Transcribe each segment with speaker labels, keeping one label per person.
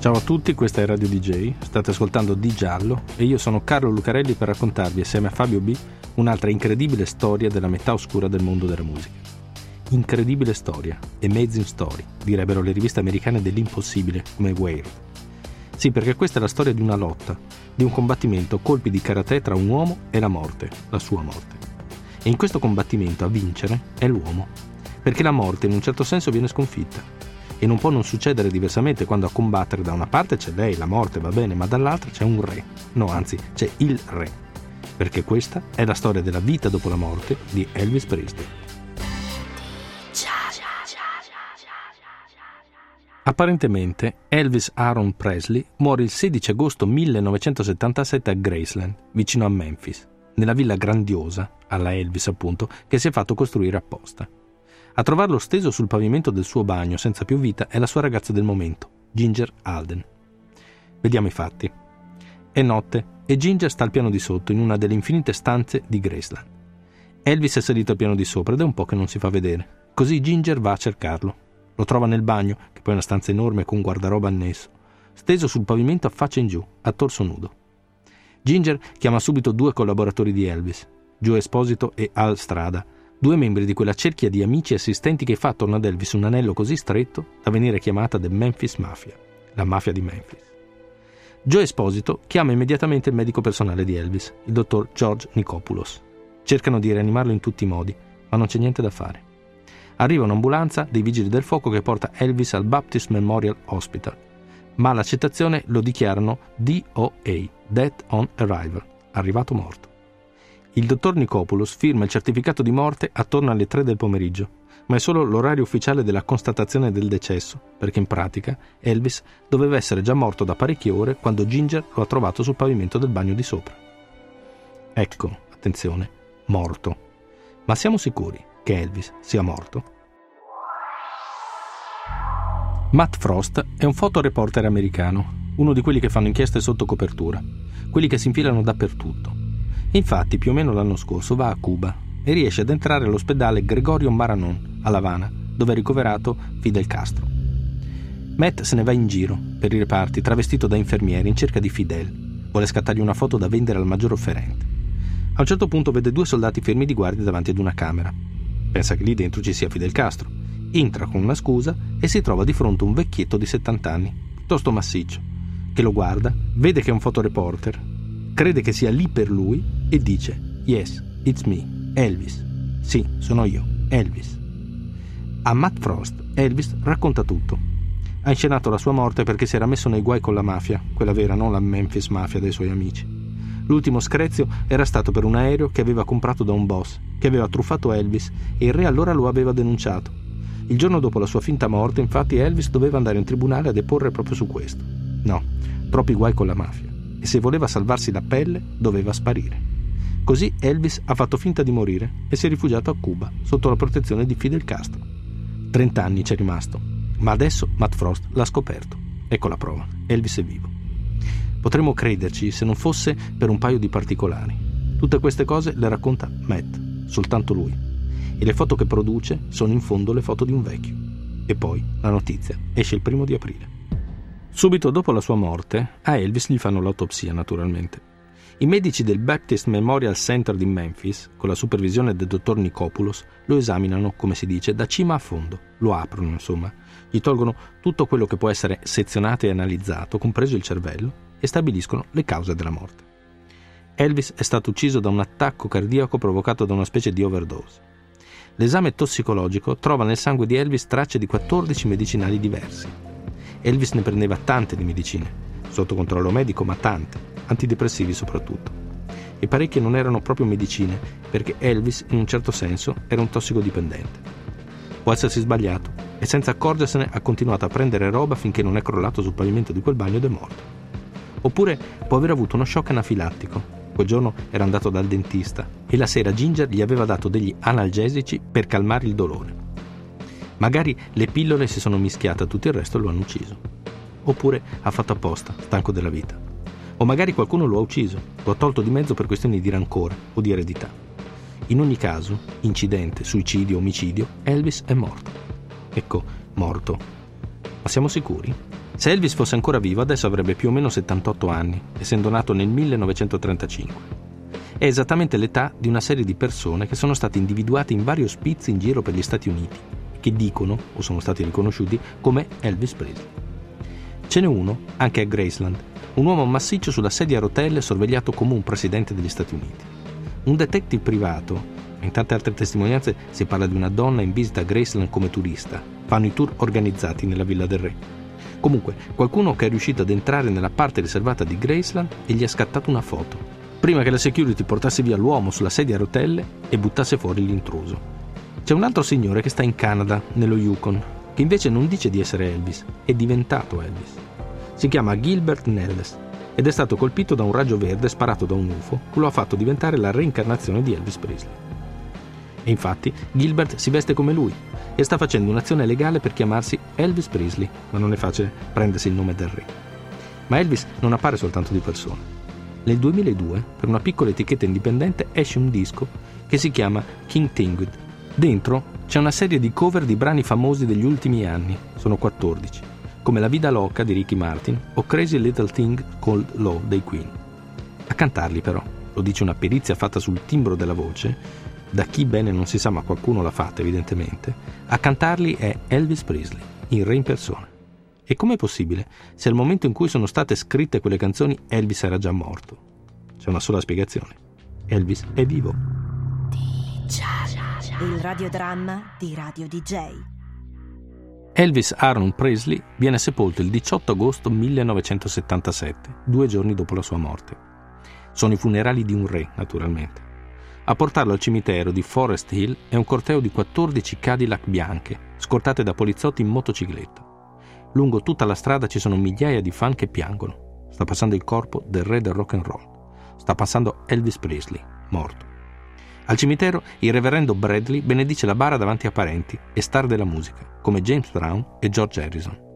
Speaker 1: Ciao a tutti, questa è Radio DJ, state ascoltando Di Giallo e io sono Carlo Lucarelli per raccontarvi assieme a Fabio B un'altra incredibile storia della metà oscura del mondo della musica. Incredibile storia, amazing story, direbbero le riviste americane dell'impossibile come Weird. Sì, perché questa è la storia di una lotta, di un combattimento colpi di karate tra un uomo e la morte, la sua morte. E in questo combattimento a vincere è l'uomo, perché la morte in un certo senso viene sconfitta. E non può non succedere diversamente quando a combattere da una parte c'è lei, la morte va bene, ma dall'altra c'è un re. No, anzi, c'è il re perché questa è la storia della vita dopo la morte di Elvis Presley. Apparentemente Elvis Aaron Presley muore il 16 agosto 1977 a Graceland, vicino a Memphis, nella villa grandiosa, alla Elvis appunto, che si è fatto costruire apposta. A trovarlo steso sul pavimento del suo bagno senza più vita è la sua ragazza del momento, Ginger Alden. Vediamo i fatti. È notte e Ginger sta al piano di sotto, in una delle infinite stanze di Graceland. Elvis è salito al piano di sopra ed è un po' che non si fa vedere. Così Ginger va a cercarlo. Lo trova nel bagno, che poi è una stanza enorme con guardaroba annesso, steso sul pavimento a faccia in giù, a torso nudo. Ginger chiama subito due collaboratori di Elvis, Joe Esposito e Al Strada, due membri di quella cerchia di amici e assistenti che fa attorno ad Elvis un anello così stretto da venire chiamata The Memphis Mafia, la mafia di Memphis. Joe Esposito chiama immediatamente il medico personale di Elvis, il dottor George Nicopoulos. Cercano di rianimarlo in tutti i modi, ma non c'è niente da fare. Arriva un'ambulanza dei vigili del fuoco che porta Elvis al Baptist Memorial Hospital, ma l'accettazione lo dichiarano DOA, Death on Arrival, arrivato morto. Il dottor Nicopoulos firma il certificato di morte attorno alle 3 del pomeriggio ma è solo l'orario ufficiale della constatazione del decesso, perché in pratica Elvis doveva essere già morto da parecchie ore quando Ginger lo ha trovato sul pavimento del bagno di sopra. Ecco, attenzione, morto. Ma siamo sicuri che Elvis sia morto? Matt Frost è un fotoreporter americano, uno di quelli che fanno inchieste sotto copertura, quelli che si infilano dappertutto. Infatti, più o meno l'anno scorso va a Cuba e riesce ad entrare all'ospedale Gregorio Maranon a Havana, dove è ricoverato Fidel Castro. Matt se ne va in giro per i reparti travestito da infermiere in cerca di Fidel. Vuole scattargli una foto da vendere al maggior offerente. A un certo punto vede due soldati fermi di guardia davanti ad una camera. Pensa che lì dentro ci sia Fidel Castro. Entra con una scusa e si trova di fronte a un vecchietto di 70 anni, piuttosto massiccio, che lo guarda, vede che è un fotoreporter, crede che sia lì per lui e dice Yes, it's me. Elvis. Sì, sono io, Elvis. A Matt Frost, Elvis racconta tutto. Ha inscenato la sua morte perché si era messo nei guai con la mafia, quella vera, non la Memphis Mafia dei suoi amici. L'ultimo screzio era stato per un aereo che aveva comprato da un boss, che aveva truffato Elvis e il re allora lo aveva denunciato. Il giorno dopo la sua finta morte, infatti, Elvis doveva andare in tribunale a deporre proprio su questo. No, troppi guai con la mafia. E se voleva salvarsi la pelle, doveva sparire. Così Elvis ha fatto finta di morire e si è rifugiato a Cuba, sotto la protezione di Fidel Castro. Trent'anni c'è rimasto, ma adesso Matt Frost l'ha scoperto. Ecco la prova, Elvis è vivo. Potremmo crederci se non fosse per un paio di particolari. Tutte queste cose le racconta Matt, soltanto lui. E le foto che produce sono in fondo le foto di un vecchio. E poi la notizia esce il primo di aprile. Subito dopo la sua morte, a Elvis gli fanno l'autopsia, naturalmente. I medici del Baptist Memorial Center di Memphis, con la supervisione del dottor Nicopoulos, lo esaminano, come si dice, da cima a fondo, lo aprono, insomma, gli tolgono tutto quello che può essere sezionato e analizzato, compreso il cervello, e stabiliscono le cause della morte. Elvis è stato ucciso da un attacco cardiaco provocato da una specie di overdose. L'esame tossicologico trova nel sangue di Elvis tracce di 14 medicinali diversi. Elvis ne prendeva tante di medicine, sotto controllo medico, ma tante antidepressivi soprattutto. E parecchie non erano proprio medicine, perché Elvis, in un certo senso, era un tossicodipendente. Può essersi sbagliato, e senza accorgersene ha continuato a prendere roba finché non è crollato sul pavimento di quel bagno ed è morto. Oppure può aver avuto uno shock anafilattico. Quel giorno era andato dal dentista, e la sera Ginger gli aveva dato degli analgesici per calmare il dolore. Magari le pillole si sono mischiate a tutto il resto e lo hanno ucciso. Oppure ha fatto apposta, stanco della vita. O magari qualcuno lo ha ucciso, lo ha tolto di mezzo per questioni di rancore o di eredità. In ogni caso, incidente, suicidio, omicidio, Elvis è morto. Ecco, morto. Ma siamo sicuri? Se Elvis fosse ancora vivo, adesso avrebbe più o meno 78 anni, essendo nato nel 1935. È esattamente l'età di una serie di persone che sono state individuate in vari ospizi in giro per gli Stati Uniti, che dicono, o sono stati riconosciuti, come Elvis Presley. Ce n'è uno, anche a Graceland, un uomo massiccio sulla sedia a rotelle sorvegliato come un presidente degli Stati Uniti. Un detective privato, in tante altre testimonianze si parla di una donna in visita a Graceland come turista, fanno i tour organizzati nella Villa del Re. Comunque, qualcuno che è riuscito ad entrare nella parte riservata di Graceland e gli ha scattato una foto, prima che la security portasse via l'uomo sulla sedia a rotelle e buttasse fuori l'intruso. C'è un altro signore che sta in Canada, nello Yukon, che invece non dice di essere Elvis, è diventato Elvis. Si chiama Gilbert Nelles ed è stato colpito da un raggio verde sparato da un UFO che lo ha fatto diventare la reincarnazione di Elvis Presley. E infatti Gilbert si veste come lui e sta facendo un'azione legale per chiamarsi Elvis Presley, ma non è facile prendersi il nome del re. Ma Elvis non appare soltanto di persona. Nel 2002, per una piccola etichetta indipendente, esce un disco che si chiama King Tingwood. Dentro c'è una serie di cover di brani famosi degli ultimi anni, sono 14, come La Vida Loca di Ricky Martin o Crazy Little Thing Called Law dei Queen. A cantarli però, lo dice una perizia fatta sul timbro della voce, da chi bene non si sa ma qualcuno l'ha fatta evidentemente, a cantarli è Elvis Presley, in re in persona. E com'è possibile se al momento in cui sono state scritte quelle canzoni Elvis era già morto? C'è una sola spiegazione. Elvis è vivo.
Speaker 2: Il radiodramma di Radio DJ.
Speaker 1: Elvis Aaron Presley viene sepolto il 18 agosto 1977, due giorni dopo la sua morte. Sono i funerali di un re, naturalmente. A portarlo al cimitero di Forest Hill è un corteo di 14 Cadillac bianche, scortate da poliziotti in motocicletta. Lungo tutta la strada ci sono migliaia di fan che piangono. Sta passando il corpo del re del rock and roll. Sta passando Elvis Presley, morto. Al cimitero il reverendo Bradley benedice la bara davanti a parenti e star della musica, come James Brown e George Harrison.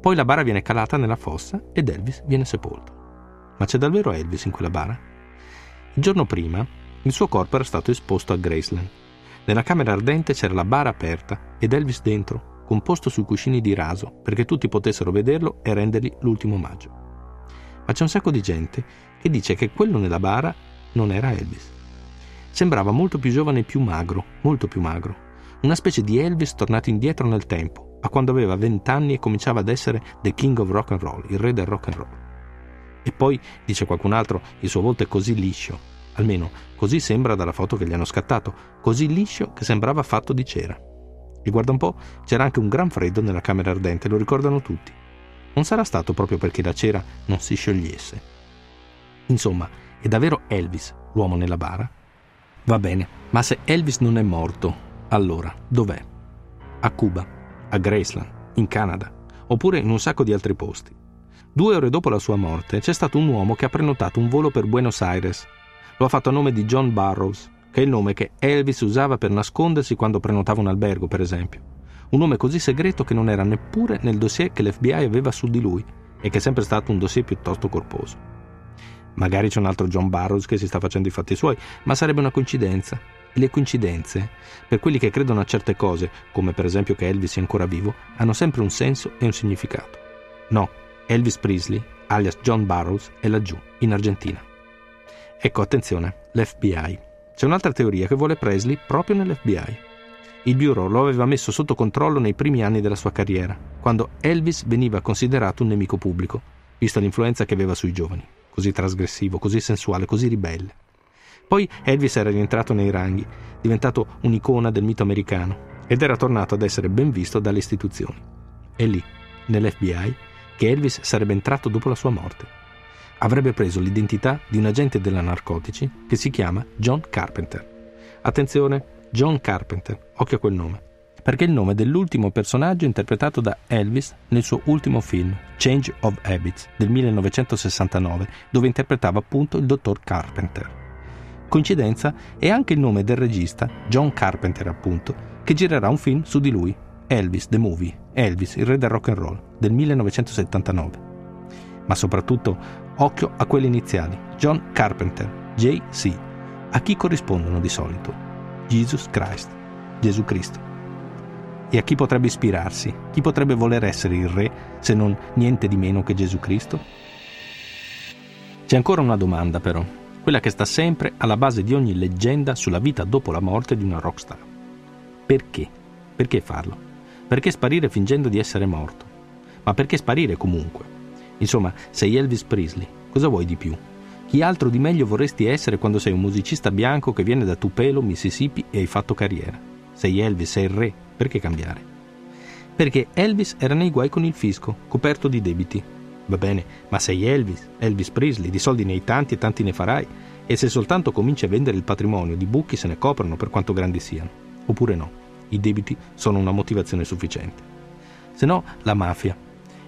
Speaker 1: Poi la bara viene calata nella fossa ed Elvis viene sepolto. Ma c'è davvero Elvis in quella bara? Il giorno prima, il suo corpo era stato esposto a Graceland. Nella camera ardente c'era la bara aperta ed Elvis dentro, composto sui cuscini di raso, perché tutti potessero vederlo e rendergli l'ultimo omaggio. Ma c'è un sacco di gente che dice che quello nella bara non era Elvis. Sembrava molto più giovane e più magro, molto più magro. Una specie di Elvis tornato indietro nel tempo, a quando aveva vent'anni e cominciava ad essere The King of Rock and Roll, il re del rock and roll. E poi, dice qualcun altro, il suo volto è così liscio, Almeno così sembra dalla foto che gli hanno scattato, così liscio che sembrava fatto di cera. E guarda un po', c'era anche un gran freddo nella camera ardente, lo ricordano tutti. Non sarà stato proprio perché la cera non si sciogliesse. Insomma, è davvero Elvis l'uomo nella bara? Va bene, ma se Elvis non è morto, allora dov'è? A Cuba, a Graceland, in Canada, oppure in un sacco di altri posti. Due ore dopo la sua morte c'è stato un uomo che ha prenotato un volo per Buenos Aires lo ha fatto a nome di John Burroughs, che è il nome che Elvis usava per nascondersi quando prenotava un albergo, per esempio. Un nome così segreto che non era neppure nel dossier che l'FBI aveva su di lui e che è sempre stato un dossier piuttosto corposo. Magari c'è un altro John Burroughs che si sta facendo i fatti suoi, ma sarebbe una coincidenza. E le coincidenze, per quelli che credono a certe cose, come per esempio che Elvis sia ancora vivo, hanno sempre un senso e un significato. No, Elvis Presley, alias John Burroughs, è laggiù, in Argentina. Ecco, attenzione, l'FBI. C'è un'altra teoria che vuole Presley proprio nell'FBI. Il Bureau lo aveva messo sotto controllo nei primi anni della sua carriera, quando Elvis veniva considerato un nemico pubblico, vista l'influenza che aveva sui giovani, così trasgressivo, così sensuale, così ribelle. Poi Elvis era rientrato nei ranghi, diventato un'icona del mito americano, ed era tornato ad essere ben visto dalle istituzioni. È lì, nell'FBI, che Elvis sarebbe entrato dopo la sua morte avrebbe preso l'identità di un agente della narcotici che si chiama John Carpenter. Attenzione, John Carpenter, occhio a quel nome, perché è il nome dell'ultimo personaggio interpretato da Elvis nel suo ultimo film, Change of Habits, del 1969, dove interpretava appunto il dottor Carpenter. Coincidenza è anche il nome del regista, John Carpenter appunto, che girerà un film su di lui, Elvis the Movie, Elvis, il re del rock and roll, del 1979. Ma soprattutto, occhio a quelle iniziali, John Carpenter, JC. A chi corrispondono di solito? Jesus Christ, Gesù Cristo. E a chi potrebbe ispirarsi? Chi potrebbe voler essere il re se non niente di meno che Gesù Cristo? C'è ancora una domanda però, quella che sta sempre alla base di ogni leggenda sulla vita dopo la morte di una rockstar. Perché? Perché farlo? Perché sparire fingendo di essere morto? Ma perché sparire comunque? Insomma, sei Elvis Presley, cosa vuoi di più? Chi altro di meglio vorresti essere quando sei un musicista bianco che viene da Tupelo, Mississippi e hai fatto carriera? Sei Elvis, sei il re, perché cambiare? Perché Elvis era nei guai con il fisco, coperto di debiti, Va bene, ma sei Elvis, Elvis Presley, di soldi ne hai tanti e tanti ne farai, e se soltanto cominci a vendere il patrimonio, di buchi se ne coprono per quanto grandi siano. Oppure no, i debiti sono una motivazione sufficiente. Se no, la mafia.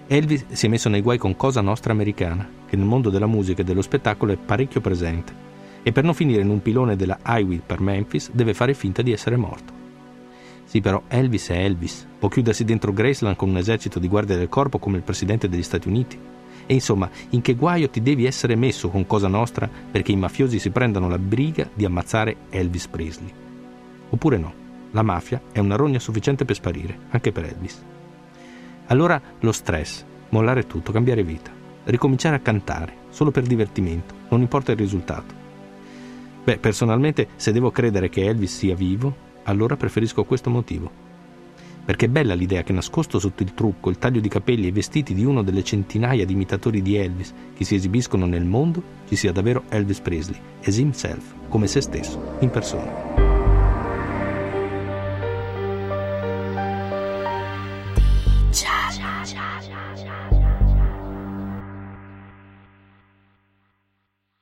Speaker 1: Elvis si è messo nei guai con Cosa Nostra Americana, che nel mondo della musica e dello spettacolo è parecchio presente, e per non finire in un pilone della Highway per Memphis deve fare finta di essere morto. Sì, però Elvis è Elvis, può chiudersi dentro Graceland con un esercito di guardia del corpo come il presidente degli Stati Uniti. E insomma, in che guaio ti devi essere messo con Cosa Nostra perché i mafiosi si prendano la briga di ammazzare Elvis Presley? Oppure no, la mafia è una rogna sufficiente per sparire, anche per Elvis. Allora lo stress, mollare tutto, cambiare vita, ricominciare a cantare, solo per divertimento, non importa il risultato. Beh, personalmente, se devo credere che Elvis sia vivo, allora preferisco questo motivo perché è bella l'idea che nascosto sotto il trucco, il taglio di capelli e i vestiti di uno delle centinaia di imitatori di Elvis che si esibiscono nel mondo, ci sia davvero Elvis Presley, as himself, come se stesso, in persona.